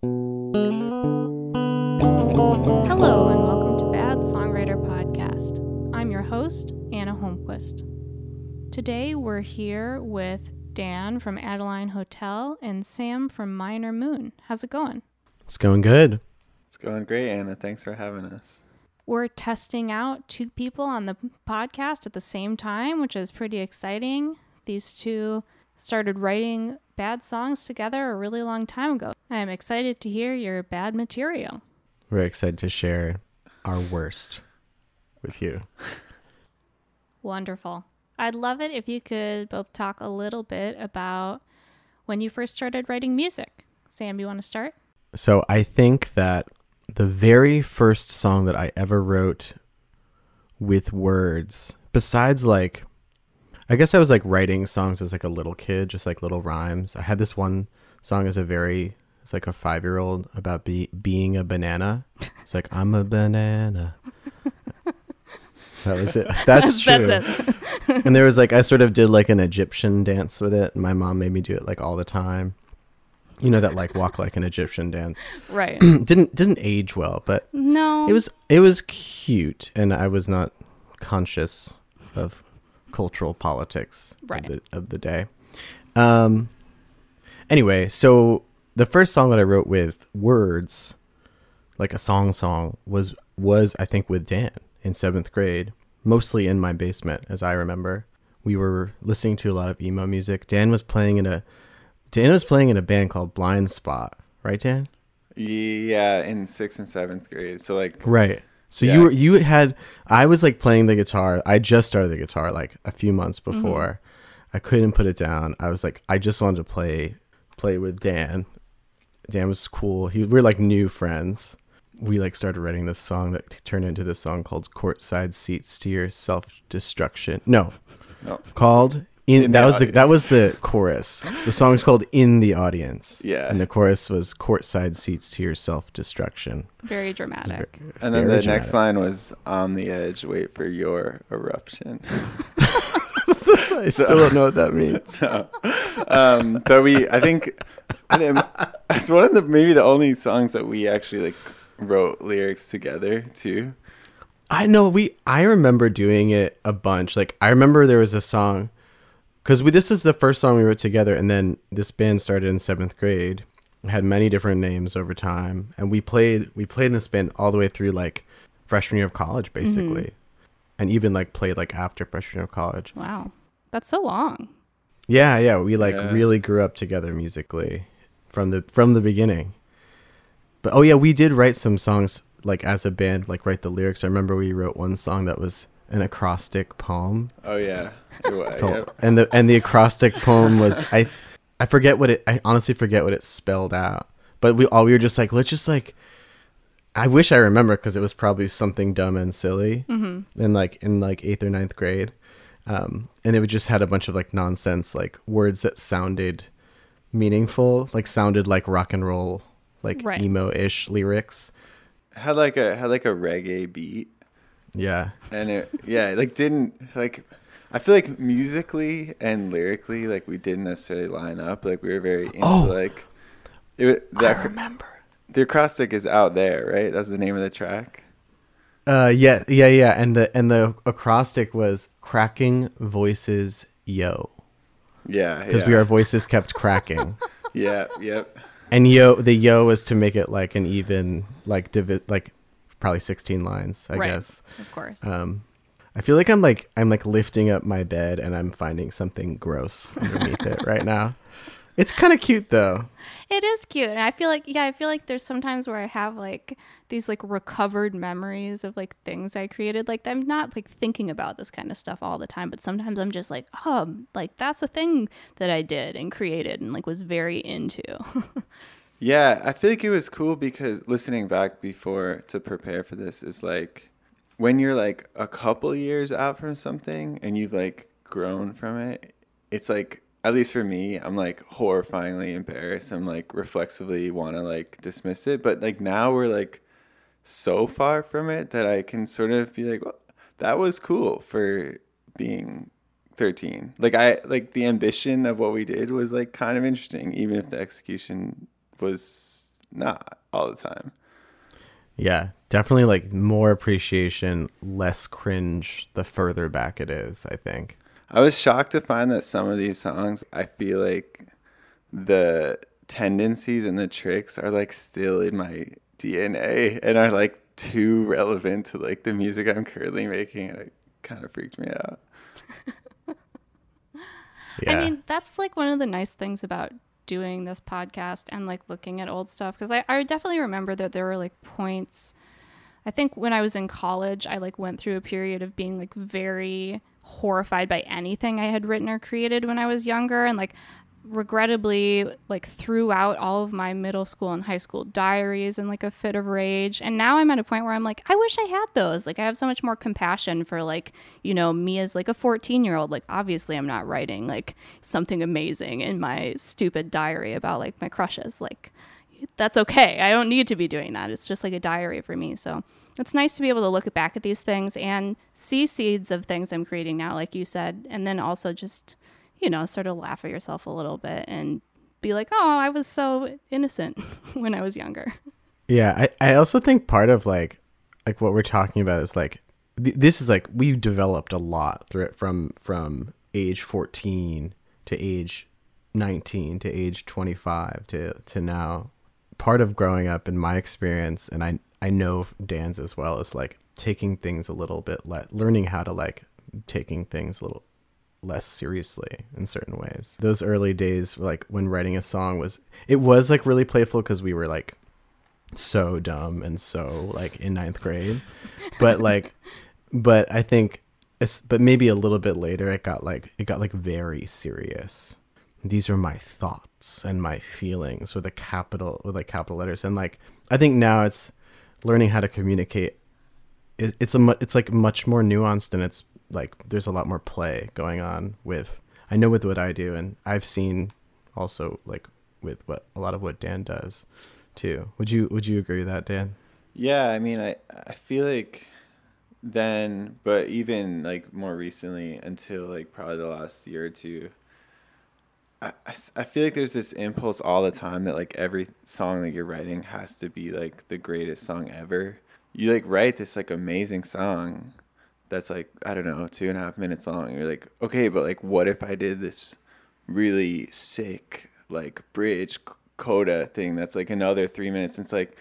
Hello, and welcome to Bad Songwriter Podcast. I'm your host, Anna Holmquist. Today we're here with Dan from Adeline Hotel and Sam from Minor Moon. How's it going? It's going good. It's going great, Anna. Thanks for having us. We're testing out two people on the podcast at the same time, which is pretty exciting. These two started writing bad songs together a really long time ago. I am excited to hear your bad material. We're excited to share our worst with you. Wonderful. I'd love it if you could both talk a little bit about when you first started writing music. Sam, you want to start? So I think that the very first song that I ever wrote with words, besides like, I guess I was like writing songs as like a little kid, just like little rhymes. I had this one song as a very, it's like a five year old about be, being a banana. It's like, I'm a banana. That was it. That's true. That's it. and there was like I sort of did like an Egyptian dance with it. And my mom made me do it like all the time. You know that like walk like an Egyptian dance. right. didn't didn't age well, but No. it was it was cute, and I was not conscious of cultural politics Right. of, the, of the day. Um. Anyway, so the first song that I wrote with words, like a song song, was was I think with Dan in seventh grade, mostly in my basement, as I remember. We were listening to a lot of emo music. Dan was playing in a Dan was playing in a band called Blind Spot, right, Dan? Yeah, in sixth and seventh grade. So like, Right. So Yeah. you were you had I was like playing the guitar. I just started the guitar like a few months mm-hmm. before. I couldn't put it down. I was like I just wanted to play play with Dan. Dan was cool. He we are like new friends. We like started writing this song that turned into this song called Courtside Seats to Your Self Destruction. No, no, called in, In that the was the that was the chorus. The song's called In the Audience. Yeah. And the chorus was Courtside Seats to Your Self Destruction. Very dramatic. and then Very the next line was on the edge. Wait for your eruption. I still don't know what that means. um, but we, I think, I think it's one of the maybe the only songs that we actually like wrote lyrics together too. I know we. I remember doing it a bunch. Like I remember there was a song, because we this was the first song we wrote together, and then this band started in seventh grade. It had many different names over time, and we played we played in this band all the way through like freshman year of college, basically, mm-hmm. and even like played like after freshman year of college. Wow. That's so long. Yeah, yeah, we like Yeah. really grew up together musically from the from the beginning. But oh yeah, we did write some songs like as a band, like write the lyrics. I remember we wrote one song that was an acrostic poem. Oh yeah, It yep. And the and the acrostic poem was I I forget what it I honestly forget what it spelled out. But we all we were just like let's just like I wish I remember because it was probably something dumb and silly Mm-hmm. in like in like eighth or ninth grade, um, and it would just had a bunch of like nonsense like words that sounded meaningful, like sounded like rock and roll, like Right. emo ish lyrics. had like a had like a reggae beat. Yeah, and it yeah like didn't like i feel like musically and lyrically like we didn't necessarily line up like we were very into Oh. like it the, I remember. the acrostic is out there right that's the name of the track Uh, yeah, yeah, yeah, and the and the acrostic was cracking voices, yo, yeah because yeah. we our voices kept cracking. yeah yep And yo, the yo was to make it like an even, like divi- like probably sixteen lines, I Right. guess. Of course. Um, I feel like I'm like I'm like lifting up my bed and I'm finding something gross underneath it right now. It's kind of cute though. It is cute. And I feel like, yeah, I feel like there's sometimes where I have like these like recovered memories of like things I created. Like I'm not like thinking about this kind of stuff all the time, but sometimes I'm just like, oh, like that's a thing that I did and created and like was very into. yeah i feel like it was cool because listening back before to prepare for this is like when you're like a couple years out from something and you've like grown from it it's like at least for me i'm like horrifyingly embarrassed i'm like reflexively want to like dismiss it but like now we're like so far from it that i can sort of be like well, that was cool for being 13 like i like the ambition of what we did was like kind of interesting even if the execution was not all the time. Yeah, definitely like more appreciation, less cringe the further back it is, I think. I was shocked to find that some of these songs, I feel like the tendencies and the tricks are like still in my DNA and are like too relevant to like the music I'm currently making. And it kind of freaked me out. Yeah. I mean, that's like one of the nice things about doing this podcast and like looking at old stuff because I, I definitely remember that there were like points. I think when I was in college, I like went through a period of being like very horrified by anything I had written or created when I was younger. And like regrettably like throughout all of my middle school and high school diaries in like a fit of rage. And now i'm at a point where i'm like i wish i had those. Like i have so much more compassion for like you know me as like a 14 year old like obviously i'm not writing like something amazing in my stupid diary about like my crushes. Like that's okay. I don't need to be doing that. It's just like a diary for me. So it's nice to be able to look back at these things and see seeds of things i'm creating now like you said and then also just you know, sort of laugh at yourself a little bit and be like, oh, I was so innocent when I was younger. Yeah, I, I also think part of like like what we're talking about is like th- this is like we've developed a lot through it from from age 14 to age 19 to age 25 to to now part of growing up in my experience and I I know Dan's as well as like taking things a little bit le- learning how to like taking things a little less seriously in certain ways. Those early days, like when writing a song, was it was like really playful because we were like so dumb and so like in ninth grade, but like, but I think, but maybe a little bit later, it got like it got like very serious. These are my thoughts and my feelings with a capital with like capital letters, and like I think now it's learning how to communicate. It, it's a it's like much more nuanced and it's like there's a lot more play going on with I know with what I do and I've seen also like with what a lot of what Dan does too. Would you would you agree with that, Dan? Yeah, I mean, I I feel like then, but even like more recently, until like probably the last year or two, I, I, feel like there's this impulse all the time that like every song that you're writing has to be like the greatest song ever. You like write this like amazing song, that's like I don't know two and a half minutes long. You're like, okay, but like, what if I did this really sick like bridge coda thing that's like another three minutes? And it's like,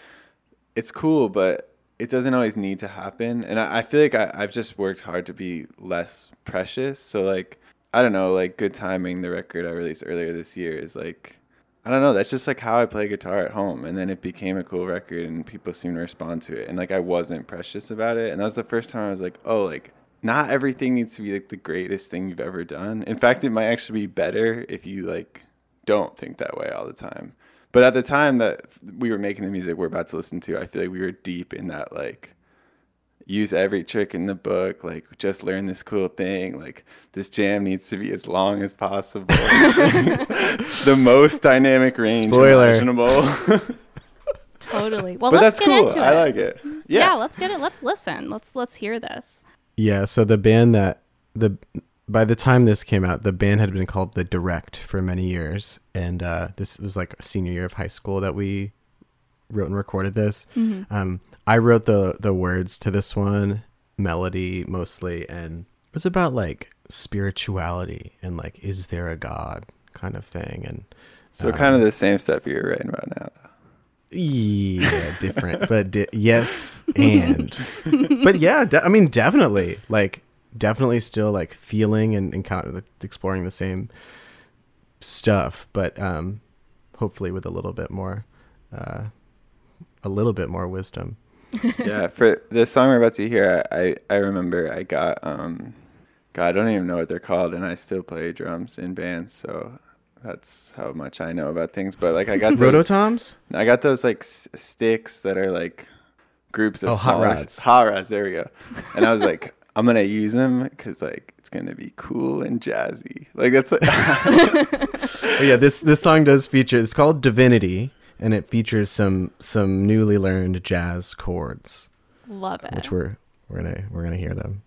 it's cool, but it doesn't always need to happen. And I, I feel like I, I've just worked hard to be less precious. So like, I don't know, like good timing. The record I released earlier this year is like I don't know. That's just like how I play guitar at home. And then it became a cool record and people seemed to respond to it. And like I wasn't precious about it. And that was the first time I was like, oh, like not everything needs to be like the greatest thing you've ever done. In fact, it might actually be better if you like don't think that way all the time. But at the time that we were making the music we're about to listen to, I feel like we were deep in that like use every trick in the book like just learn this cool thing like this jam needs to be as long as possible the most dynamic range Spoiler. imaginable Totally. Well, but let's that's get cool into it i like it yeah. yeah, let's get it. Let's listen. Let's let's hear this. Yeah, so the band that the by the time this came out, the band had been called The Direct for many years, and uh, this was like senior year of high school that we wrote and recorded this. Um, I wrote the the words to this one, melody mostly, and it was about like spirituality and like is there a god kind of thing, and so kind of the same stuff you're writing about now yeah, different, but di- yes, and but yeah, de- I mean, definitely, like, definitely still like feeling and, and kind of exploring the same stuff, but um, hopefully with a little bit more, uh, a little bit more wisdom. yeah for the song we're about to hear i i remember i got um god i don't even know what they're called and i still play drums in bands so that's how much i know about things but like i got those, Rototoms? i got those like s- sticks that are like groups of Oh, hot rods. hot rods there we go and i was like i'm gonna use them because like it's gonna be cool and jazzy like that's Oh, yeah, this this song does feature. It's called Divinity, and it features some some newly learned jazz chords, Love it. which we're we're gonna we're gonna hear them.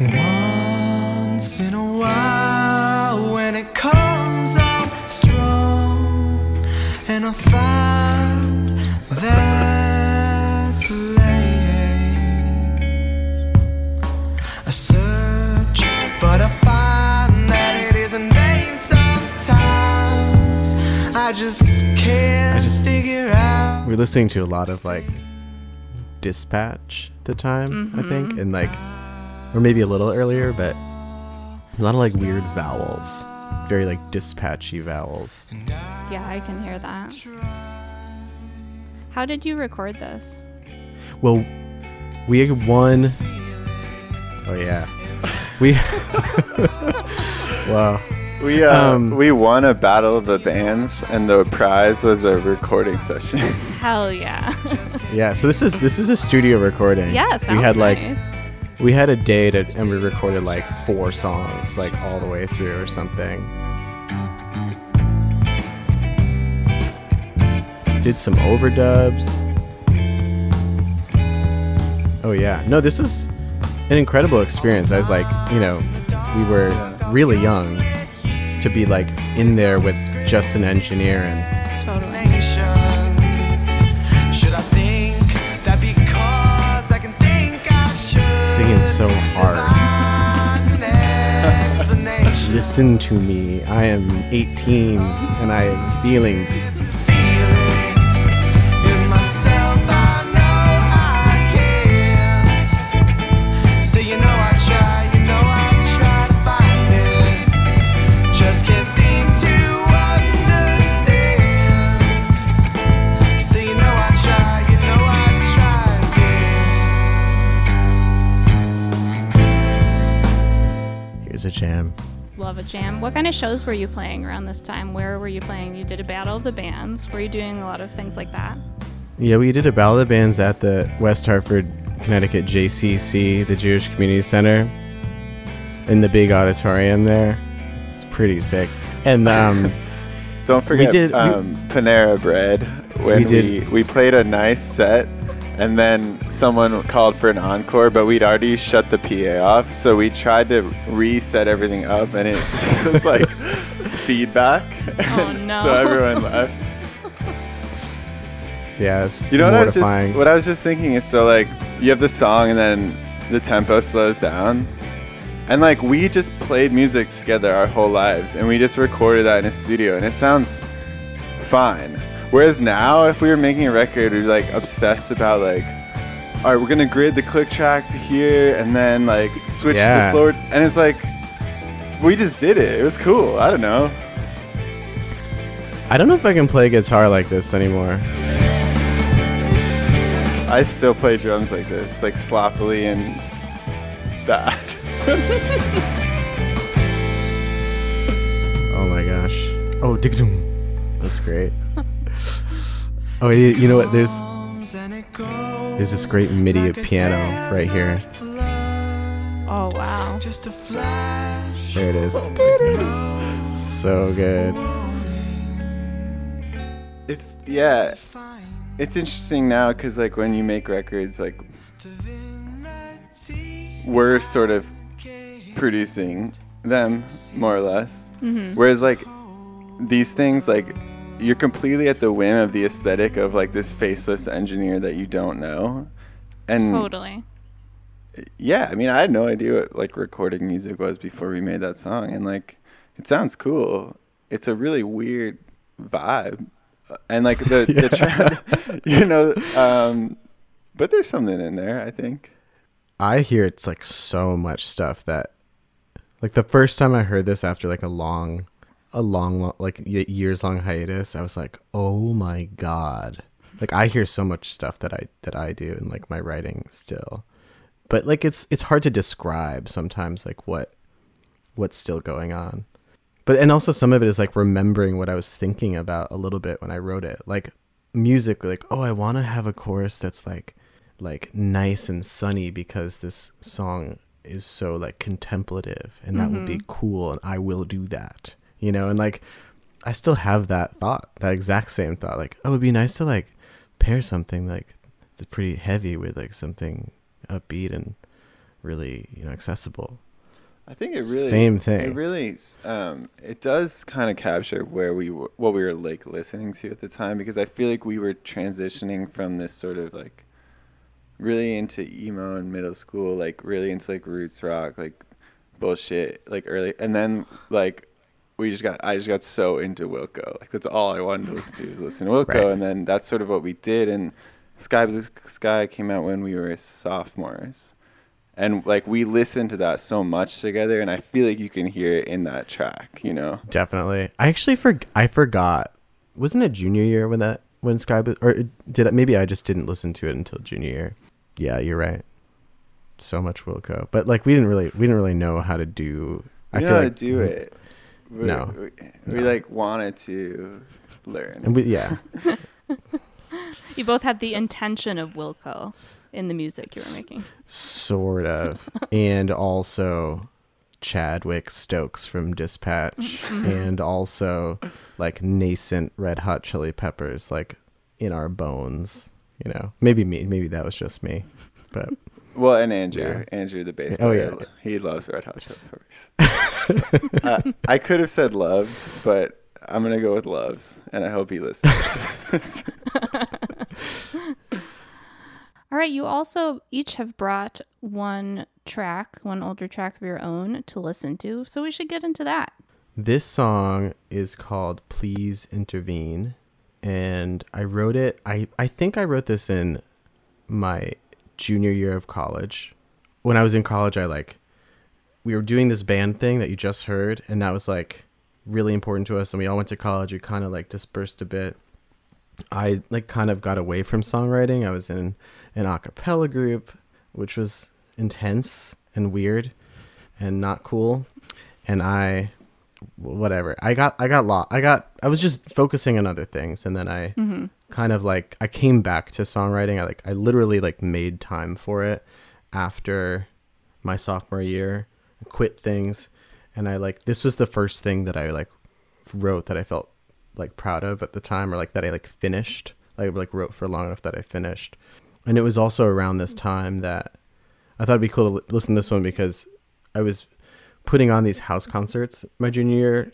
Once in a while, when it comes out strong, and I find were listening to a lot of like dispatch at the time i mm-hmm. think and like or maybe a little earlier but a lot of like weird vowels. Very like dispatchy vowels. Yeah, I can hear that. How did you record this? well we had won oh yeah. We wow We uh, Um, we won a battle of the bands, and the prize was a recording session. Hell yeah. yeah so this is this is a studio recording yeah, we had like nice. we had a day to and we recorded like four songs like all the way through or something did some overdubs oh yeah no this is an incredible experience i was like you know we were really young to be like in there with just an engineer and Totally. Should I think that because I can think I singing so hard find an explanation? listen to me i am 18 and i have feelings jam. What kind of shows were you playing around this time? Where were you playing? You did a battle of the bands. Were you doing a lot of things like that? Yeah, we did a Battle of the Bands at the West Hartford, Connecticut JCC, the Jewish Community Center, in the big auditorium there. It's pretty sick. And um, Don't forget did- we- um, Panera Bread when We we, we played a nice set, and then someone called for an encore, but we'd already shut the PA off, so we tried to reset everything up, and it was like feedback. Oh, no. So everyone left. yeah, You know what I was just what I was just thinking is so like you have the song and then the tempo slows down. And like we just played music together our whole lives and we just recorded that in a studio and it sounds fine. Whereas now if we were making a record we'd be like obsessed about like all right, we're gonna grid the click track to here and then like switch Yeah. the slower and it's like we just did it. It was cool. I don't know. I don't know if I can play guitar like this anymore. I still play drums like this, like sloppily and bad. Oh my gosh. Oh, dig-dum. That's great. Oh, you, you know what? There's there's this great MIDI piano right here. Oh, wow. Just a flash. There it is. So good. It's yeah. It's interesting now because like when you make records, like we're sort of producing them more or less. Mm-hmm. Whereas like these things, like you're completely at the whim of the aesthetic of like this faceless engineer that you don't know. And Totally. yeah, I mean, I had no idea what like recording music was before we made that song, and like it sounds cool. It's a really weird vibe, and like the the tra- you know, um, but there's something in there. I think. I hear it's like so much stuff that like the first time I heard this after like a long a long lo- like years long hiatus, I was like, "Oh my god." Like I hear so much stuff that I that I do in like my writing still. But like it's it's hard to describe sometimes like what what's still going on. But and also some of it is like remembering what I was thinking about a little bit when I wrote it. Like music like, "Oh, I want to have a chorus that's like like nice and sunny because this song is so like contemplative and that would be mm-hmm. cool and I will do that. You know, and like I still have that thought, that exact same thought like, oh, it would be nice to like pair something like pretty heavy with like something upbeat and really, you know, accessible. I think it really Same thing. It really um, it does kind of capture where we were, what we were like listening to at the time because I feel like we were transitioning from this sort of like really into emo in middle school, like really into like roots rock, like bullshit, like early, and then like we just got I just got so into Wilco, like that's all I wanted to listen to was listen to Wilco, Right. and then that's sort of what we did, and Sky Blue Sky came out when we were sophomores and like we listened to that so much together and i feel like you can hear it in that track you know Definitely. I actually for I forgot. Wasn't it junior year when that when Sky Blue or did I, maybe I just didn't listen to it until junior year. Yeah, you're right. So much Wilco, but like we didn't really we didn't really know how to do. I know feel how like to do it we, No. we, we No. like wanted to learn And we, yeah, You both had the intention of Wilco in the music you were making. sort of, and also Chadwick Stokes from Dispatch, mm-hmm. and also like nascent Red Hot Chili Peppers, like in our bones. You know, maybe me, maybe that was just me, but well and andrew Yeah. andrew the bass Oh, player yeah. he loves red hot chili peppers uh, i could have said loved but i'm gonna go with loves and i hope he listens All right, you also each have brought one track, one older track of your own to listen to. So we should get into that. This song is called Please Intervene and I wrote it I I think I wrote this in my junior year of college. When I was in college I like we were doing this band thing that you just heard and that was like really important to us and we all went to college we kind of like dispersed a bit. I like kind of got away from songwriting. I was in an a cappella group which was intense and weird and not cool and I whatever. I got I got lost. I got I was just focusing on other things and then I mm-hmm. Kind of like I came back to songwriting. I like I literally like made time for it after my sophomore year. Quit things and I like this was the first thing that I like wrote that I felt like proud of at the time or like that I like finished. Like like wrote for long enough that I finished. And it was also around this time that I thought it'd be cool to li- listen to this one because I was putting on these house concerts my junior year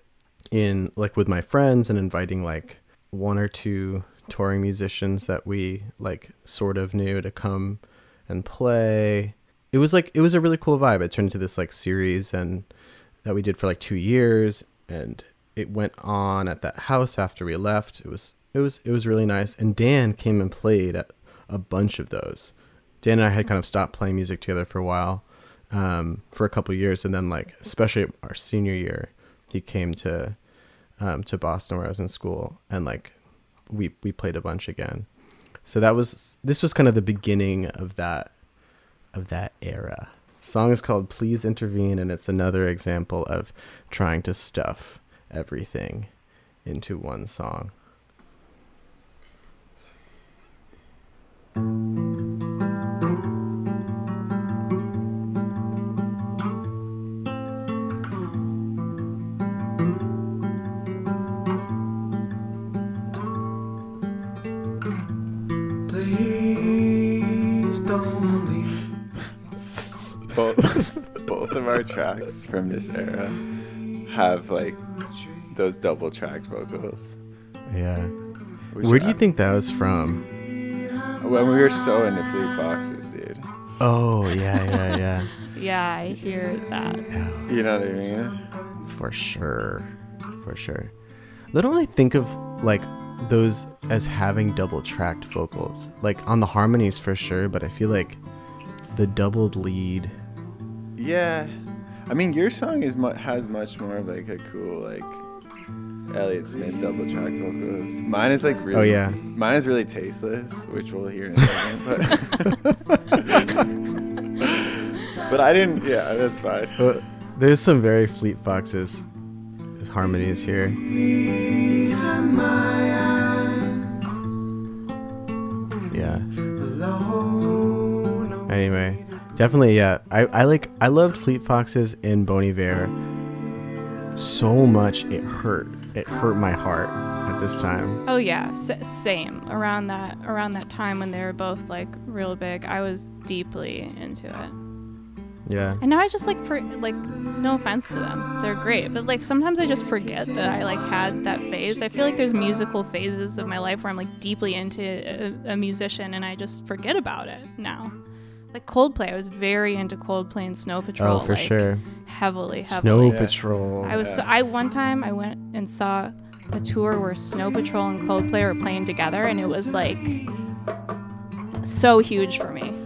in like with my friends and inviting like one or two touring musicians that we like sort of knew to come and play. It was like it was a really cool vibe. It turned into this like series and that we did for like 2 years and it went on at that house after we left. It was it was it was really nice and Dan came and played at a bunch of those. Dan and I had kind of stopped playing music together for a while um, for a couple years, and then like especially our senior year, he came to um, to Boston where I was in school, and like we we played a bunch again. So that was this was kind of the beginning of that of that era. The song is called "Please Intervene," and it's another example of trying to stuff everything into one song. Both both of our tracks from this era have like those double tracked vocals Yeah. which Where do you I- think that was from? when we were so into fleet foxes dude Oh yeah, yeah, yeah. Yeah, I hear that. you know what i mean For sure. For sure. I don't really think of like those as having double tracked vocals. Like on the harmonies for sure, but I feel like the doubled lead. Yeah, I mean your song is mu- has much more of like a cool like Elliott Smith double track vocals. Mine is like really. Oh, yeah. Mine is really tasteless, which we'll hear in a second. But but I didn't. Yeah, that's fine. But there's some very Fleet Foxes harmonies here. Yeah. Anyway, definitely, yeah. I, I like I loved Fleet Foxes in Bon Iver so much it hurt. It hurt my heart at this time. Oh yeah, S- same. Around that around that time when they were both like real big, I was deeply into it. Yeah. And now I just like for like no offense to them. They're great, but like sometimes I just forget that I like had that phase. I feel like there's musical phases of my life where I'm like deeply into a, a musician and I just forget about it now. Like Coldplay, I was very into Coldplay and Snow oh, Patrol. Oh, for like, sure. Heavily, Snow heavily. Yeah. Patrol. I was so, I one time I went and saw a tour where Snow Patrol and Coldplay were playing together, and it was like so huge for me.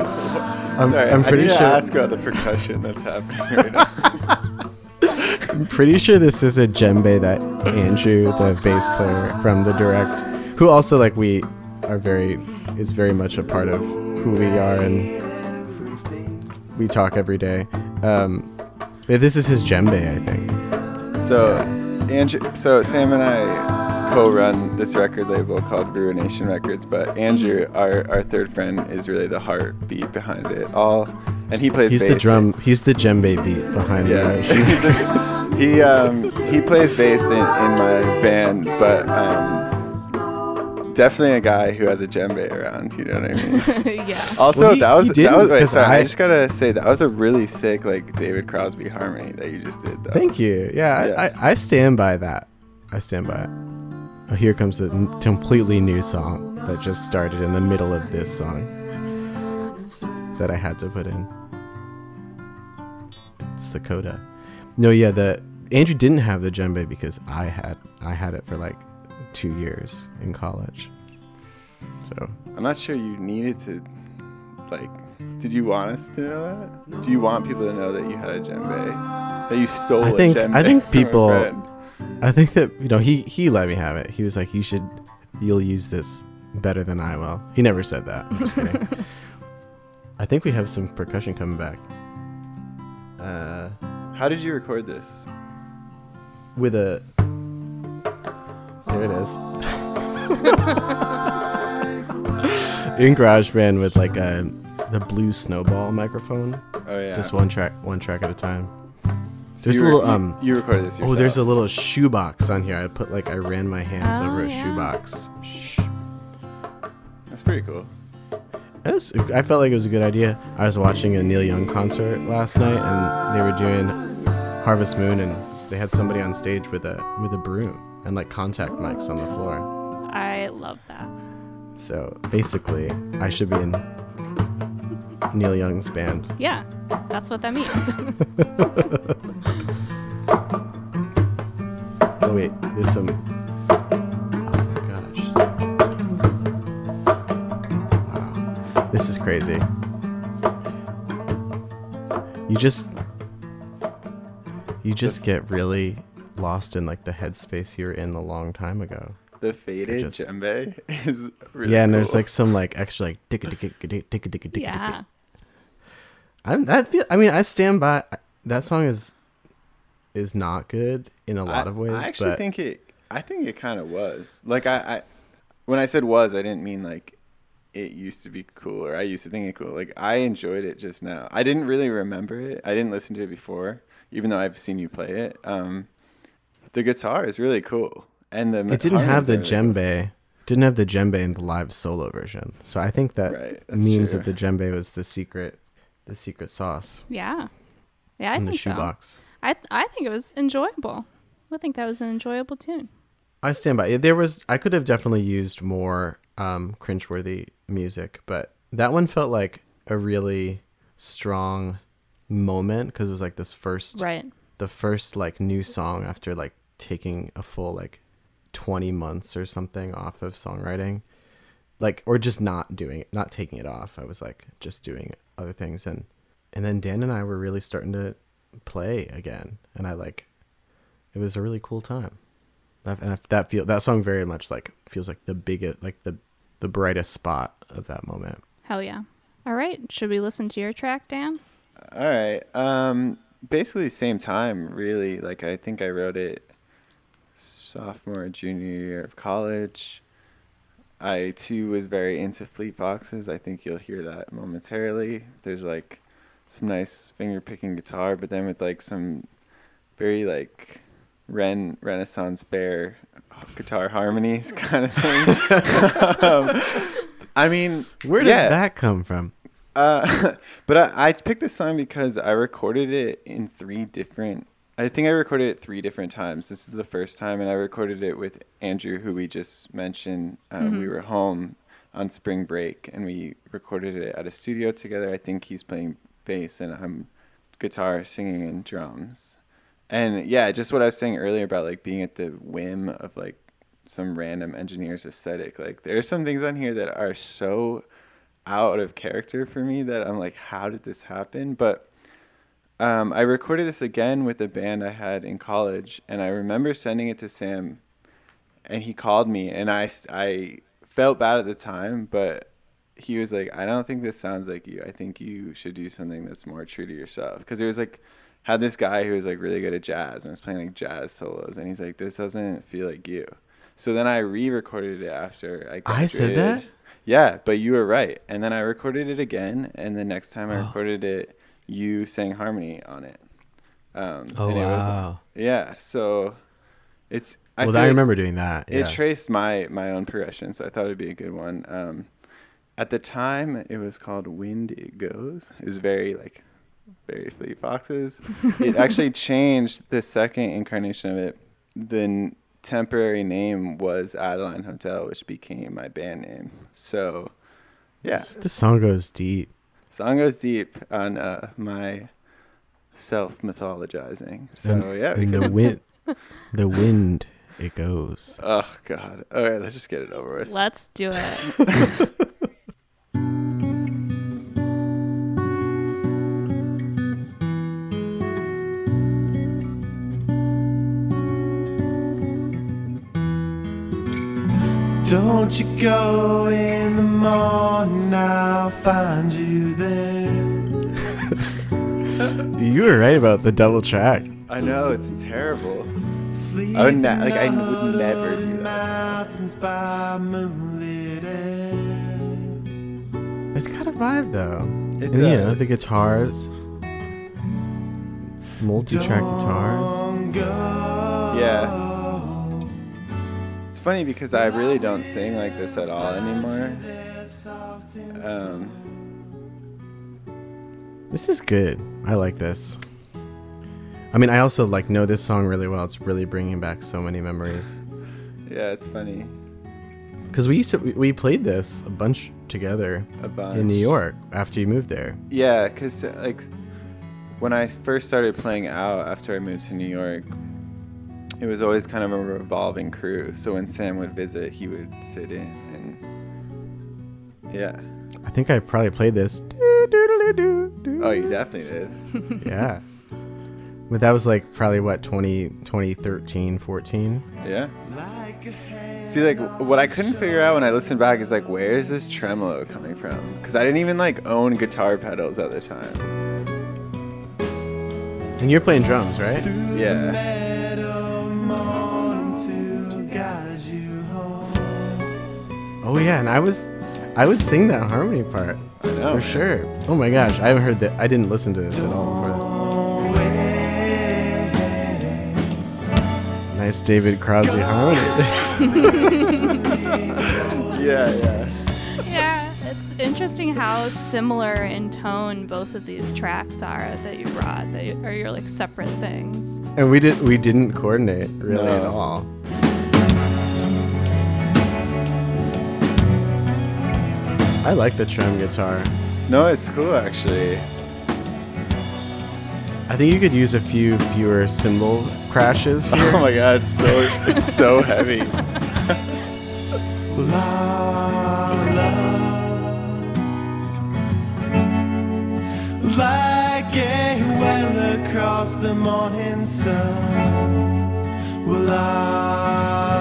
I'm, Sorry, I'm pretty I need sure. to ask about the percussion that's happening right now. I'm pretty sure this is a djembe that Andrew, the bass player from the direct, who also like we are very is very much a part of who we are and we talk every day. Um, but this is his djembe, I think. So, Andrew, so Sam and I co-run this record label called Ruination Records, but Andrew, our, our third friend, is really the heartbeat behind it all, and he plays. He's the bass. drum. He's the djembe beat behind Yeah, the he um he plays bass in, in my band, but um definitely a guy who has a djembe around. You know what I mean? yeah. Also, Well, he- that was that was didn't, wait, 'cause sorry, I, I- just gotta say that was a really sick like David Crosby harmony that you just did. Though. Thank you. Yeah, Yeah. I, I, I stand by that. I stand by it. Oh, here comes a n- completely new song that just started in the middle of this song that I had to put in. It's the coda. No, yeah, the Andrew didn't have the djembe because I had I had it for like two years in college. So I'm not sure you needed to like. Did you want us to know that? Do you want people to know that you had a djembe? That you stole I think- a djembe? I think people- I think that you know he he let me have it. He was like, "You should, you'll use this better than I will." He never said that. I think we have some percussion coming back. Uh, How did you record this? with a there it is. In GarageBand with like a the blue snowball microphone, Oh yeah. just one track, one track at a time. So there's a little, um, You recorded this. Oh, there's a little shoebox on here. I put like I ran my hands Oh, over a yeah. shoebox. Shh. That's pretty cool. It was, I felt like it was a good idea. I was watching a Neil Young concert last night, and they were doing Harvest Moon, and they had somebody on stage with a with a broom and like contact mics on the floor. I love that. So basically, I should be in Neil Young's band. Yeah, that's what that means. Oh wait, there's some. Oh my gosh! Wow, this is crazy. You just, you just get really lost in like the headspace you're in a long time ago. The faded just- djembe is really yeah, and there's like some like extra like ticka ticka ticka ticka ticka ticka. yeah. I'm that feel. I mean, I stand by that song is is not good in a lot I, of ways. I actually but think it. I think it kind of was. Like I, I, when I said was, I didn't mean like it used to be cool or I used to think it cool. Like I enjoyed it just now. I didn't really remember it. I didn't listen to it before, even though I've seen you play it. Um, the guitar is really cool, and the it didn't have the harmonies are really cool. djembe. Didn't have the djembe in the live solo version. So I think that Right, means true. that the djembe was the secret, the secret sauce Yeah. Yeah, I in the think so. shoebox. I I think it was enjoyable. I think that was an enjoyable tune. I stand by it. There was I could have definitely used more um, cringeworthy music, but that one felt like a really strong moment because it was like this first Right. the first like new song after like taking a full like 20 months or something off of songwriting like or just not doing it not taking it off i was like just doing other things and and then dan and i were really starting to play again and i like it was a really cool time and I- that feel that song very much like feels like the biggest like the the brightest spot of that moment Hell yeah. All right. Should we listen to your track, Dan? All right. Um, basically same time, really. Like I think I wrote it sophomore, junior year of college. I too was very into Fleet Foxes. I think you'll hear that momentarily. There's like some nice finger picking guitar, but then with like some very like Ren Renaissance fair guitar harmonies kind of thing. um, I mean, where did yeah. that come from Uh, but I, I picked this song because I recorded it in three different. I think I recorded it three different times. This is the first time, and I recorded it with Andrew, who we just mentioned. Uh, We were home on spring break, and we recorded it at a studio together. I think he's playing bass, and I'm guitar, singing, and drums. And yeah, just what I was saying earlier about like being at the whim of like some random engineer's aesthetic. Like there are some things on here that are so out of character for me that I'm like, how did this happen? But um, I recorded this again with a band I had in college, and I remember sending it to Sam, and he called me, and I, I felt bad at the time, but he was like, I don't think this sounds like you. I think you should do something that's more true to yourself. Because it was like, had this guy who was like really good at jazz and was playing like jazz solos, and he's like, this doesn't feel like you. So then I re-recorded it after I I said that? Yeah, but you were right. And then I recorded it again, and the next time I Oh. recorded it, you sang harmony on it. Um, Oh and it was- wow. yeah, so it's. I well, I remember doing that. It traced my my own progression, so I thought it'd be a good one. Um, at the time, it was called "Wind It Goes." It was very like very Fleet Foxes. it actually changed the second incarnation of it. The n- temporary name was Adeline Hotel, which became my band name. So, yeah, This, this song goes deep. Song goes deep on uh, my self mythologizing. So and, yeah, we the wind, the wind, it goes. oh god. All right, let's just get it over with. Let's do it. Don't you go in the morning, I'll find you there. You were right about the double track. I know it's terrible. Sleep I would ne- like, I would never do that. Mountains by moonlit. It's got a vibe though. It and, you know, the guitars, multi-track guitars. Go. Yeah. Funny because I really don't sing like this at all anymore. Um, This is good. I like this. I mean, I also like know this song really well. It's really bringing back so many memories. yeah, it's funny. Because we used to we- played this a bunch together A bunch. in New York after you moved there. Yeah, because like when I first started playing out after I moved to New York, it was always kind of a revolving crew. So when Sam would visit, he would sit in and yeah. I think I probably played this. Oh, you definitely did. yeah. But that was like probably what 20, 2013, 14. Yeah. See, like, what I couldn't figure out when I listened back is like, where is this tremolo coming from? Because I didn't even like own guitar pedals at the time. And you're playing drums, right? Yeah. Oh yeah, and I was, I would sing that harmony part I know. for man. sure. Oh my gosh, I haven't heard that. I didn't listen to this at all before this. Nice David Crosby harmony. Yeah, yeah. yeah, it's interesting how similar in tone both of these tracks are that you brought. That are your like separate things. and we did, we didn't coordinate really at all. I like the trim guitar. No, it's cool actually. I think you could use a few fewer cymbal crashes oh here. Oh my god, it's so it's so heavy. La, la. Like a well across the morning sun. La, la.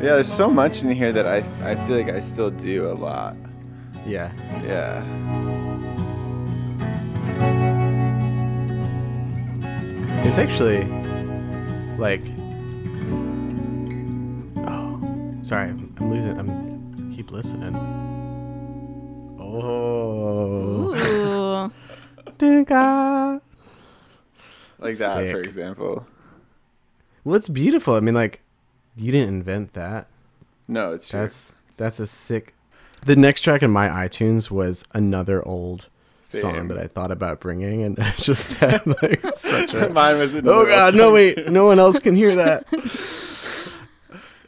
Yeah, there's so much in here that I, I feel like I still do a lot. Yeah. Yeah. It's actually like Oh, sorry. I'm, I'm losing I'm keep listening. Oh. Ooh. Dinka. Like that, for example. Well, it's beautiful. I mean like You didn't invent that. No, it's true. That's that's a sick. The next track in my iTunes was another old Same. song that I thought about bringing, and I just had like such a. Mine was Oh the God! No wait, no one else can hear that.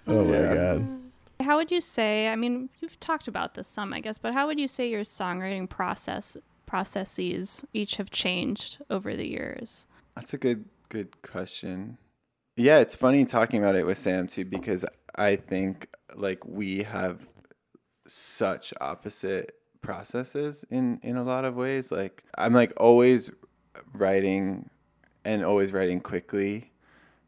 Oh Yeah. my God! How would you say? I mean, you've talked about this some, I guess, but how would you say your songwriting process processes each have changed over the years? That's a good good question. Yeah, it's funny talking about it with Sam too because I think like we have such opposite processes in in a lot of ways. Like I'm like always writing and always writing quickly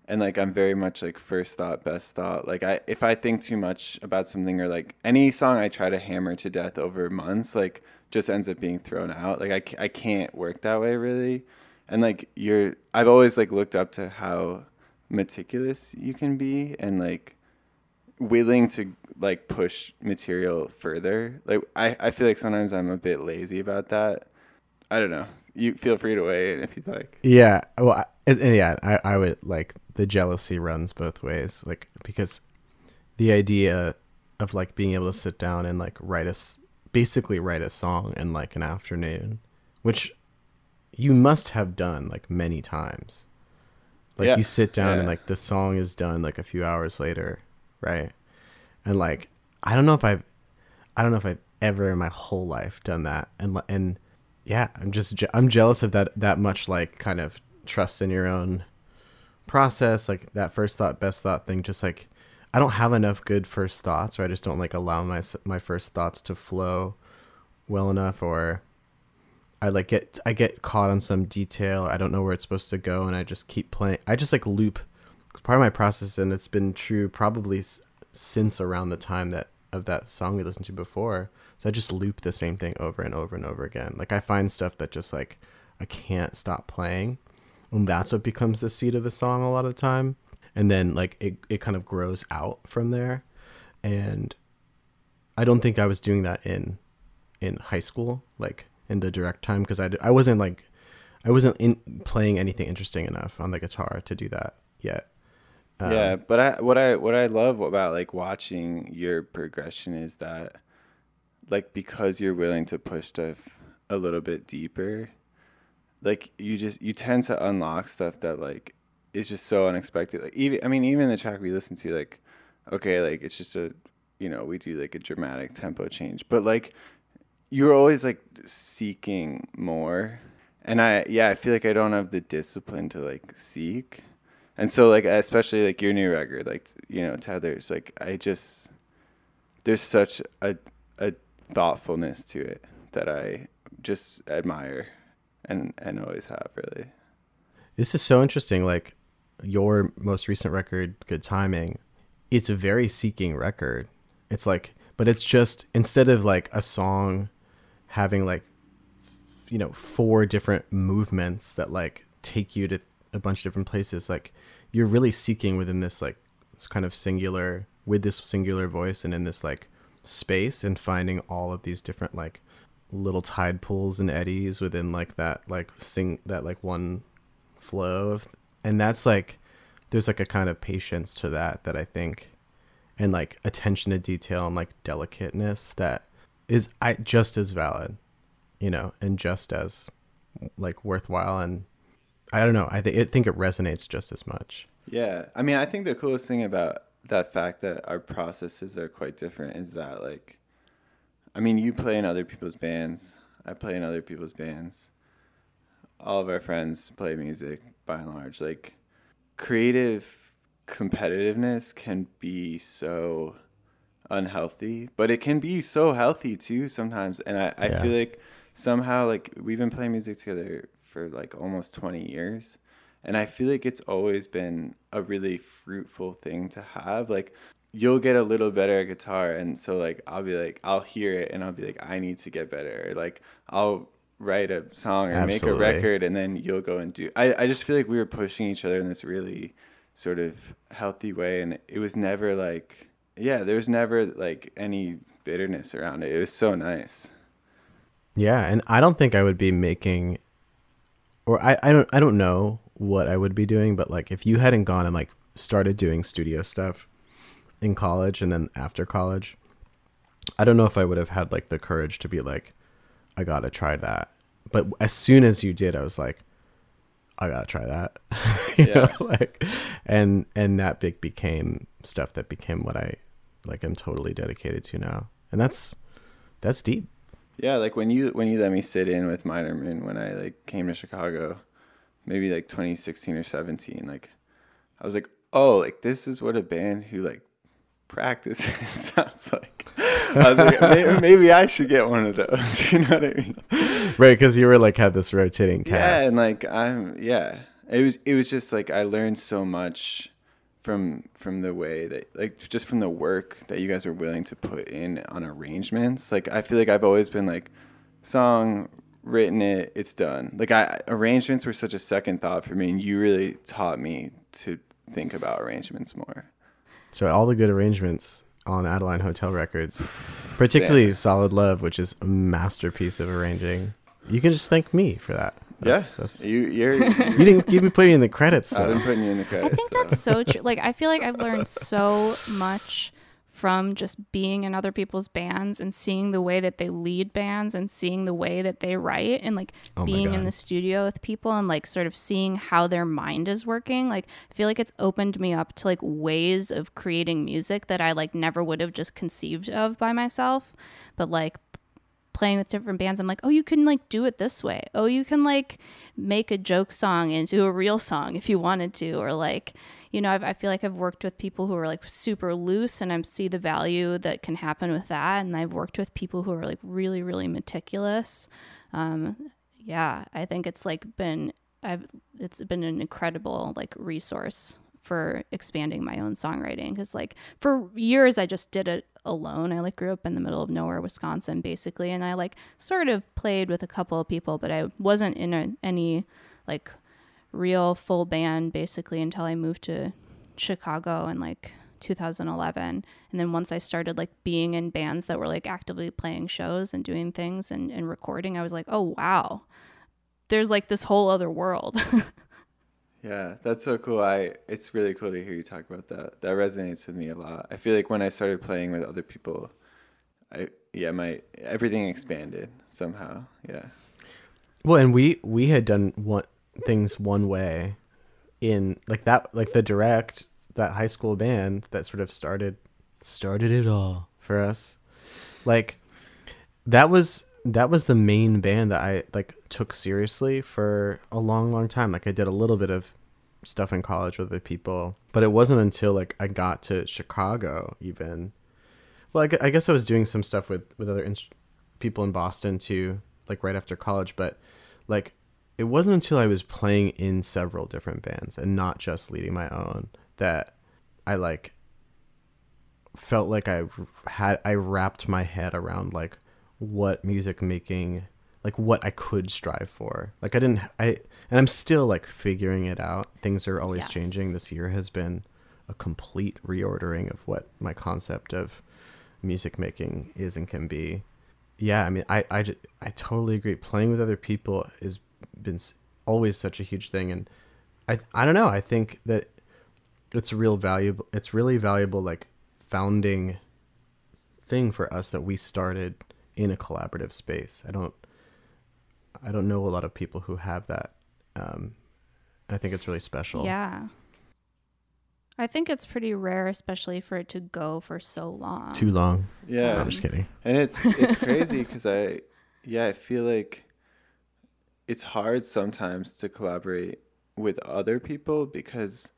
and like I'm very much like first thought best thought. Like I if I think too much about something or like any song I try to hammer to death over months like just ends up being thrown out. Like I I can't work that way really and like you're i've always like looked up to how meticulous you can be and like willing to like push material further like i i feel like sometimes i'm a bit lazy about that i don't know you feel free to weigh in if you'd like Yeah. Well, I, yeah, I, I would like the jealousy runs both ways, like because the idea of like being able to sit down and like write a basically write a song in like an afternoon, which you must have done like many times. Like Yeah. you sit down and like the song is done like a few hours later, right? And like I don't know if I've I don't know if I've ever in my whole life done that, and and yeah, I'm just je- I'm jealous of that that much like kind of trust in your own process, like that first thought, best thought thing. Just like I don't have enough good first thoughts, or I just don't like allow my my first thoughts to flow well enough, or I like get I get caught on some detail. I don't know where it's supposed to go, and I just keep playing. I just like loop. Part of my process, and it's been true probably since around the time that of that song we listened to before. So I just loop the same thing over and over and over again. Like I find stuff that just like I can't stop playing, and that's what becomes the seed of a song a lot of the time. And then like it it kind of grows out from there, and I don't think I was doing that in in high school, like in the direct time, because I, I wasn't like I wasn't in playing anything interesting enough on the guitar to do that yet. Um, yeah but i what i what i love about like watching your progression is that like because you're willing to push stuff a little bit deeper like you just you tend to unlock stuff that like is just so unexpected like even i mean even the track we listened to like okay like it's just a you know we do like a dramatic tempo change but like you're always like seeking more and i yeah i feel like i don't have the discipline to like seek and so like especially like your new record like you know tethers like i just there's such a a thoughtfulness to it that i just admire and and always have really This is so interesting. Like your most recent record, Good Timing, it's a very seeking record. It's like, but it's just instead of like a song having like, you know, four different movements that like take you to a bunch of different places, like you're really seeking within this like this kind of singular, with this singular voice and in this like space and finding all of these different like little tide pools and eddies within like that like sing that like one flow of and that's like there's like a kind of patience to that that I think and like attention to detail and like delicateness that is I just as valid, you know, and just as like worthwhile and I don't know, I think think it resonates just as much. Yeah, I mean, I think the coolest thing about that fact that our processes are quite different is that, like, I mean, you play in other people's bands, I play in other people's bands. All of our friends play music by and large. Like, creative competitiveness can be so unhealthy, but it can be so healthy too sometimes. And I, I Yeah. feel like somehow, like, we've been playing music together for like almost 20 years and i feel like it's always been a really fruitful thing to have like you'll get a little better at guitar and so like i'll be like i'll hear it and i'll be like i need to get better or, like i'll write a song or make a record and then you'll go and do I, I just feel like we were pushing each other in this really sort of healthy way and it was never like yeah there was never like any bitterness around it it was so nice Yeah, and I don't think I would be making or I, I don't I don't know what I would be doing, but like if you hadn't gone and like started doing studio stuff in college and then after college, I don't know if I would have had like the courage to be like, I gotta try that. But as soon as you did, I was like, I gotta try that. you Yeah. know, like, and and that big became stuff that became what I like. I'm totally dedicated to now, and that's that's deep. Yeah, like when you when you let me sit in with Minor Moon when I like came to Chicago, maybe like 2016 or 17, like I was like, oh, like this is what a band who like practices sounds like. I was like, maybe, maybe I should get one of those. You know what I mean? Right, because you were like had this rotating cast. Yeah, and like I'm yeah. It was it was just like I learned so much from from the way that like just from the work that you guys were willing to put in on arrangements. Like I feel like I've always been like song written it, it's done. Like I arrangements were such a second thought for me and you really taught me to think about arrangements more. So all the good arrangements on Adeline Hotel Records, particularly Solid Love, which is a masterpiece of arranging. You can just thank me for that. That's, yeah. that's, You you're you didn't even put me in the credits. I've Though. been putting you in the credits. I think so. that's so true. Like I feel like I've learned so much from just being in other people's bands and seeing the way that they lead bands and seeing the way that they write and like Oh my being in the studio with people and like sort of seeing how their mind is working. Like I feel like it's opened me up to like ways of creating music that I like never would have just conceived of by myself. But like playing with different bands i'm like oh you can like do it this way. Oh you can like make a joke song into a real song if you wanted to or like you know I've, i feel like i've worked with people who are like super loose and i see the value that can happen with that and i've worked with people who are like really really meticulous. Um yeah i think it's like been i've it's been an incredible like resource for expanding my own songwriting because like for years i just did it alone. I like grew up in the middle of nowhere wisconsin basically and i like sort of played with a couple of people but i wasn't in a, any like real full band basically until i moved to chicago in like 2011 and then once i started like being in bands that were like actively playing shows and doing things and, and recording i was like oh wow. There's like this whole other world Yeah, that's so cool. I it's really cool to hear you talk about that. That resonates with me a lot. I feel like when I started playing with other people, I yeah, my everything expanded somehow. Yeah. Well, and we we had done one things one way in like that like the direct that high school band that sort of started started it all for us. Like that was that was the main band that I like took seriously for a long long time. Like I did a little bit of stuff in college with other people, but it wasn't until like I got to Chicago even well, I, I guess I was doing some stuff with with other people in Boston too, like right after college. But like, it wasn't until I was playing in several different bands and not just leading my own that I like felt like I had I wrapped my head around like what music making like what I could strive for. Like I didn't I and I'm still like figuring it out. Things are always Yes. changing. This year has been a complete reordering of what my concept of music making is and can be. Yeah, I mean, I I, I totally agree. Playing with other people has been always such a huge thing, and I I don't know. I think that it's a real valuable. It's really valuable, like founding thing for us that we started in a collaborative space. I don't I don't know a lot of people who have that. Um, I think it's really special. Yeah. I think it's pretty rare, especially for it to go for so long. Too long. Yeah. No, I'm just kidding. And it's it's crazy because I yeah I feel like it's hard sometimes to collaborate with other people because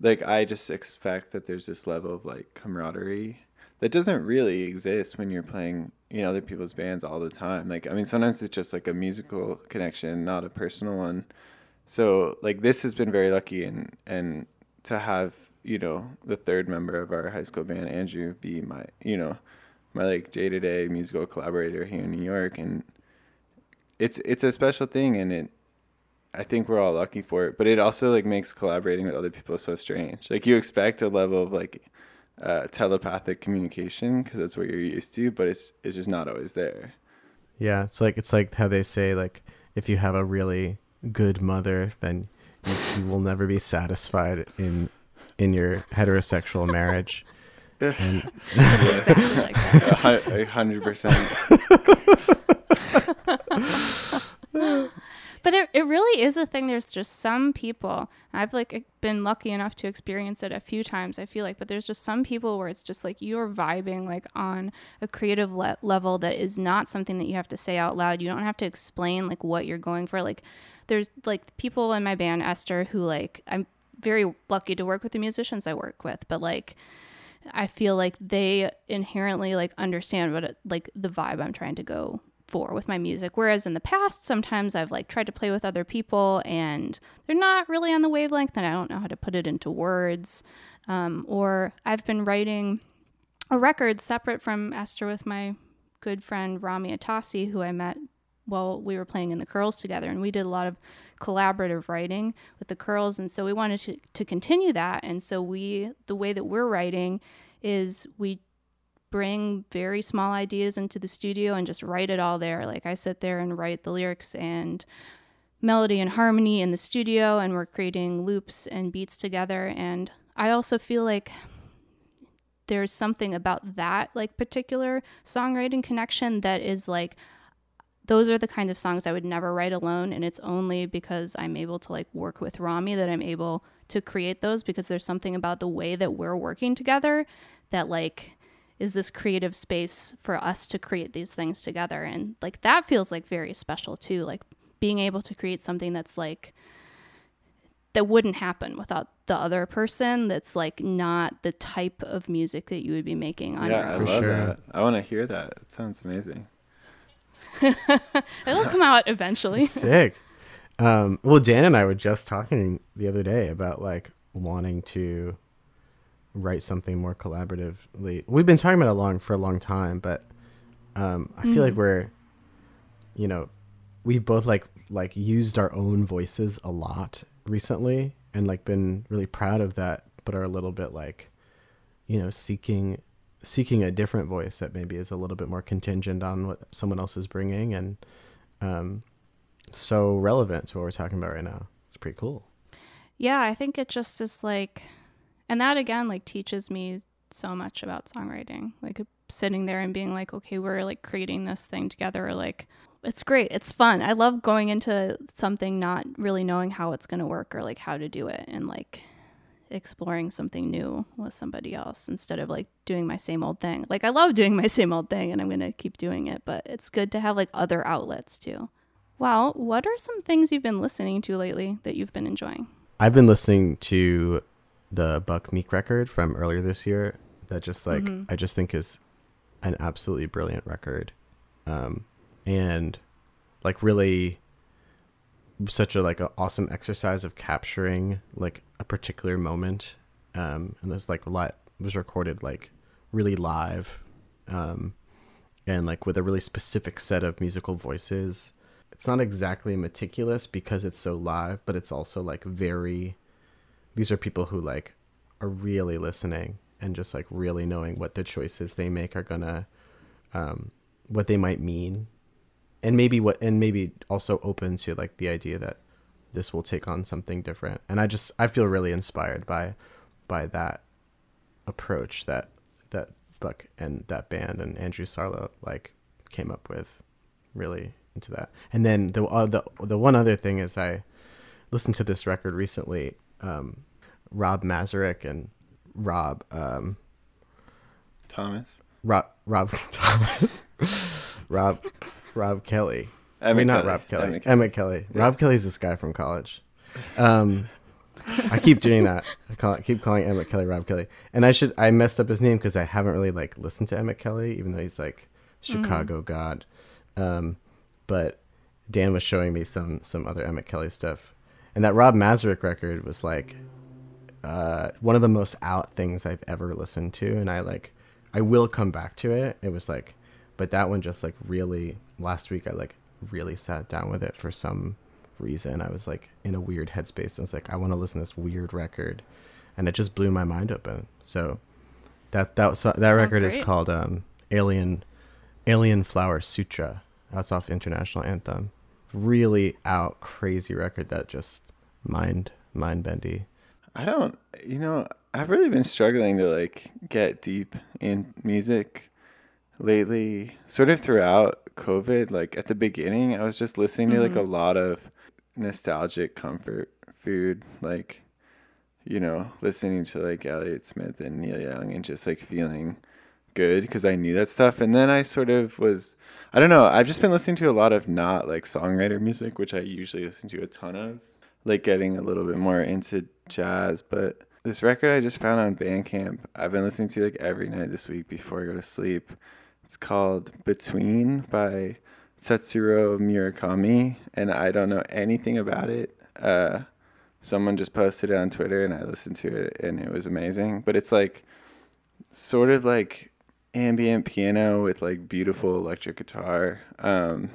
like I just expect that there's this level of like camaraderie that doesn't really exist when you're playing you know other people's bands all the time. Like I mean sometimes it's just like a musical connection, not a personal one. So like this has been very lucky and and to have you know the third member of our high school band Andrew be my you know my like day to day musical collaborator here in New York, and it's it's a special thing, and it I think we're all lucky for it. But it also like makes collaborating with other people so strange. Like you expect a level of like uh, telepathic communication because that's what you're used to, but it's it's just not always there. Yeah, it's like it's like how they say like if you have a really good mother, then you, you will never be satisfied in in your heterosexual marriage. And Exactly like that. A hu- a hundred percent. But it, it really is a thing. There's just some people. I've like been lucky enough to experience it a few times. I feel like, but there's just some people where it's just like you're vibing like on a creative le- level that is not something that you have to say out loud. You don't have to explain like what you're going for. Like there's like people in my band Esther who like I'm very lucky to work with the musicians I work with, but like I feel like they inherently like understand what it, like the vibe I'm trying to go for with my music. Whereas in the past, sometimes I've like tried to play with other people and they're not really on the wavelength and I don't know how to put it into words. Um, or I've been writing a record separate from Esther with my good friend Rami Atassi, who I met while we were playing in the Curls together. And we did a lot of collaborative writing with the Curls. And so we wanted to, to continue that. And so we, the way that we're writing is we bring very small ideas into the studio and just write it all there. Like I sit there and write the lyrics and melody and harmony in the studio, and we're creating loops and beats together. And I also feel like there's something about that like particular songwriting connection that is like those are the kinds of songs I would never write alone and it's only because I'm able to like work with Rami that I'm able to create those because there's something about the way that we're working together that like is this creative space for us to create these things together and like that feels like very special too like being able to create something that's like that wouldn't happen without the other person that's like not the type of music that you would be making on yeah, your I own. love sure. that. I want to hear that. It sounds amazing. It'll come out eventually. sick. Um, well, Dan and I were just talking the other day about like wanting to write something more collaboratively. We've been talking about it long for a long time, but um, I feel like we're, you know, we've both like like used our own voices a lot recently, and like been really proud of that, but are a little bit like, you know, seeking seeking a different voice that maybe is a little bit more contingent on what someone else is bringing and um, so relevant to what we're talking about right now. It's pretty cool. yeah, I think it just is like, and that again, like teaches me so much about songwriting. Like uh, sitting there and being like, okay, we're like creating this thing together. Like, it's great. It's fun. I love going into something not really knowing how it's going to work or like how to do it and like exploring something new with somebody else instead of like doing my same old thing. Like, I love doing my same old thing and I'm going to keep doing it, but it's good to have like other outlets too. Well, what are some things you've been listening to lately that you've been enjoying? I've been listening to the Buck Meek record from earlier this year that just like Mhm. I just think is an absolutely brilliant record. Um and like really such a like an awesome exercise of capturing like a particular moment. Um and this like lot was recorded like really live. Um and like with a really specific set of musical voices it's not exactly meticulous because it's so live, but it's also like very these are people who like are really listening and just like really knowing what the choices they make are gonna um what they might mean. And maybe what and maybe also open to like the idea that this will take on something different. And i just i feel really inspired by by that approach that that buck and that band and andrew sarlo like came up with really into that. And then the uh, the the one other thing is i listened to this record recently um rob mazurek and rob um Thomas. rob rob thomas rob rob kelly I Emmett mean, not Kelly. Rob Kelly. Emmett Emmett Kelly. Kelly. Rob Kelly's this guy from college. Um, I keep doing that. I call keep calling Emmett Kelly Rob Kelly, and I should I messed up his name because I haven't really like listened to Emmett Kelly, even though he's like Chicago god. Um, but Dan was showing me some some other Emmett Kelly stuff, and that Rob Mazurek record was like uh, one of the most out things I've ever listened to, and I like I will come back to it. It was like, but that one just like really last week I like really sat down with it for some reason. I was like in a weird headspace. I was like, I want to listen to this weird record, and it just blew my mind open. So that that was, that Sounds record is called um, Alien Alien Flower Sutra. That's off International Anthem. Really out crazy record that just mind mind bendy. I don't, you know, I've really been struggling to like get deep in music lately. Sort of throughout COVID, like at the beginning, I was just listening to like mm-hmm. a lot of nostalgic comfort food, like you know, listening to like Elliott Smith and Neil Young and just like feeling good because I knew that stuff. And then I sort of was, I don't know, I've just been listening to a lot of not like songwriter music, which I usually listen to a ton of, like getting a little bit more into jazz. But this record I just found on Bandcamp, I've been listening to like every night this week before I go to sleep. It's called Between by Setsuro Murakami, and I don't know anything about it. Uh, someone just posted it on Twitter, and I listened to it, and it was amazing. But it's like sort of like ambient piano with like beautiful electric guitar. Um,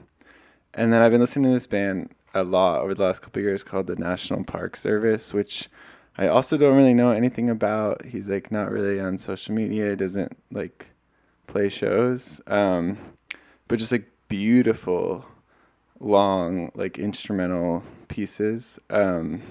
and then I've been listening to this band a lot over the last couple years called the National Park Service, which I also don't really know anything about. He's like not really on social media, doesn't like play shows. Um, but just like beautiful, long, like instrumental pieces. Um,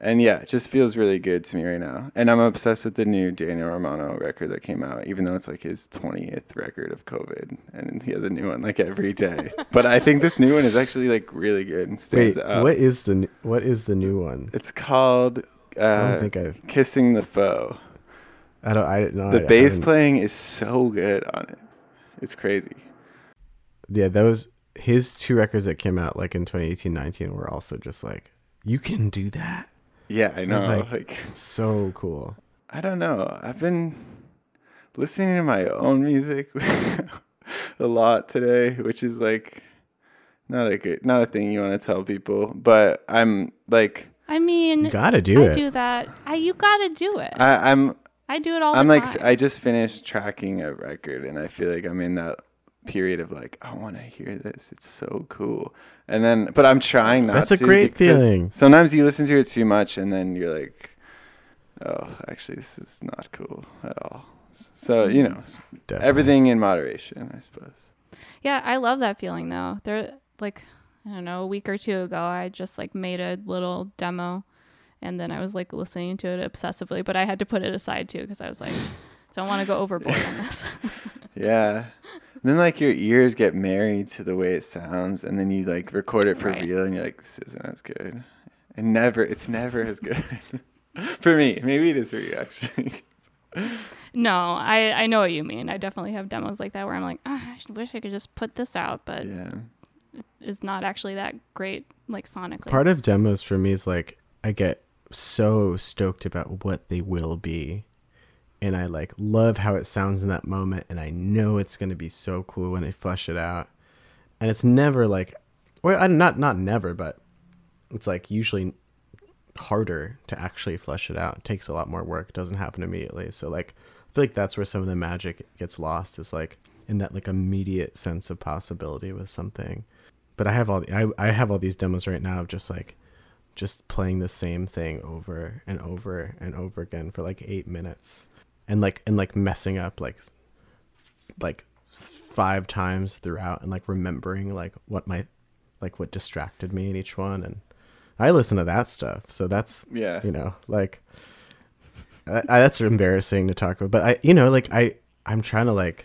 and yeah, it just feels really good to me right now. And I'm obsessed with the new Daniel Romano record that came out, even though it's like his 20th record of COVID. And he has a new one like every day. but I think this new one is actually like really good and Wait, stands out. what is the what is the new one? It's called uh, I don't think I've. Kissing the Foe. I don't. I know. The I bass haven't- playing is so good on it. It's crazy. Yeah, those his two records that came out like in 2018, 19 were also just like you can do that. Yeah, I know. like- like So cool. I don't know. I've been listening to my own music a lot today, which is like not a good, not a thing you want to tell people. But I'm like, I mean, You gotta do I it. do that. I, you gotta do it. I, I'm, I do it all I'm the like, time. I just finished tracking a record, and I feel like I'm in that period of like, I want to hear this. It's so cool. And then, but I'm trying not. That's a great feeling. Sometimes you listen to it too much, and then you're like, oh, actually, this is not cool at all. So you know, Definitely. everything in moderation, I suppose. Yeah, I love that feeling though. There like I don't know, a week or two ago I just like made a little demo and then I was like listening to it obsessively, but I had to put it aside too because I was like don't want to go overboard on this. Yeah. then like your ears get married to the way it sounds, and then you like record it for Right. real, and you're like, this isn't as good. And never, it's never as good. for me, maybe it is for you actually. no, I I know what you mean. I definitely have demos like that where I'm like, ah, I wish I could just put this out, but yeah. it's not actually that great like sonically. Part of demos for me is like I get so stoked about what they will be. And I like love how it sounds in that moment and I know it's going to be so cool when they flesh it out. And it's never like well, I- not not never, but it's like usually harder to actually flesh it out. It takes a lot more work. It doesn't happen immediately. So like I feel like that's where some of the magic gets lost is like in that like immediate sense of possibility with something. But I have all the, I I have all these demos right now of just like just playing the same thing over and over and over again for like 8 minutes and like and like messing up like like five times throughout and like remembering like what my like what distracted me in each one and I listen to that stuff. So that's Yeah. you know, like I, I, that's embarrassing to talk about. But I, you know, like I, I'm trying to like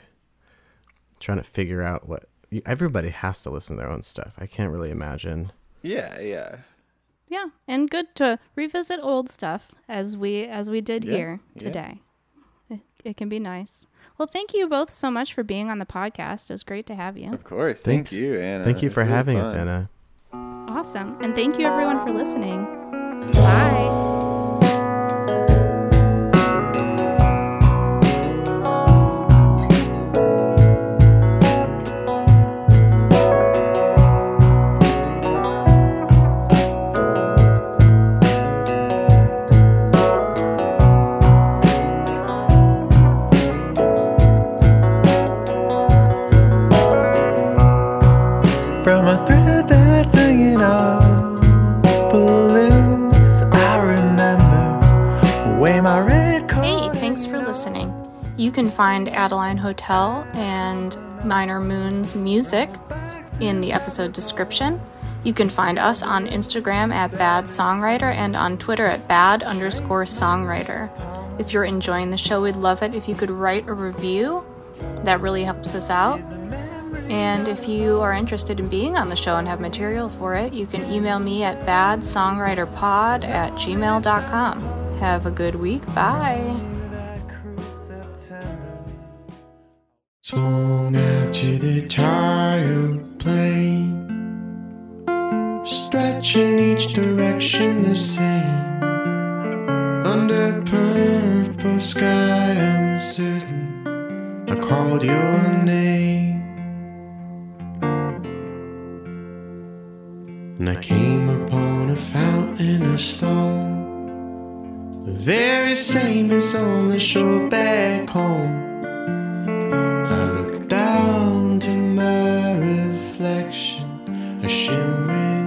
trying to figure out what everybody has to listen to their own stuff. I can't really imagine. Yeah, yeah. yeah, and good to revisit old stuff as we as we did Yeah, here yeah. today. It, it can be nice. Well, thank you both so much for being on the podcast. It was great to have you. Of course. Thanks. Thank you, Anna. Thank you It's for really having us. Anna. Awesome. And thank you everyone for listening. Bye. Find Adeline Hotel and Minor Moon's music in the episode description. You can find us on Instagram at Bad Songwriter and on Twitter at Bad underscore Songwriter. If you're enjoying the show, we'd love it if you could write a review. That really helps us out. And if you are interested in being on the show and have material for it, you can email me at badsongwriterpod at gmail.com. Have a good week. Bye. Swung out to the tired plane, stretching each direction the same. Under purple sky uncertain, I called your name. And I came upon a fountain of stone, the very same as on the shore back home. In my reflection, a shimmering.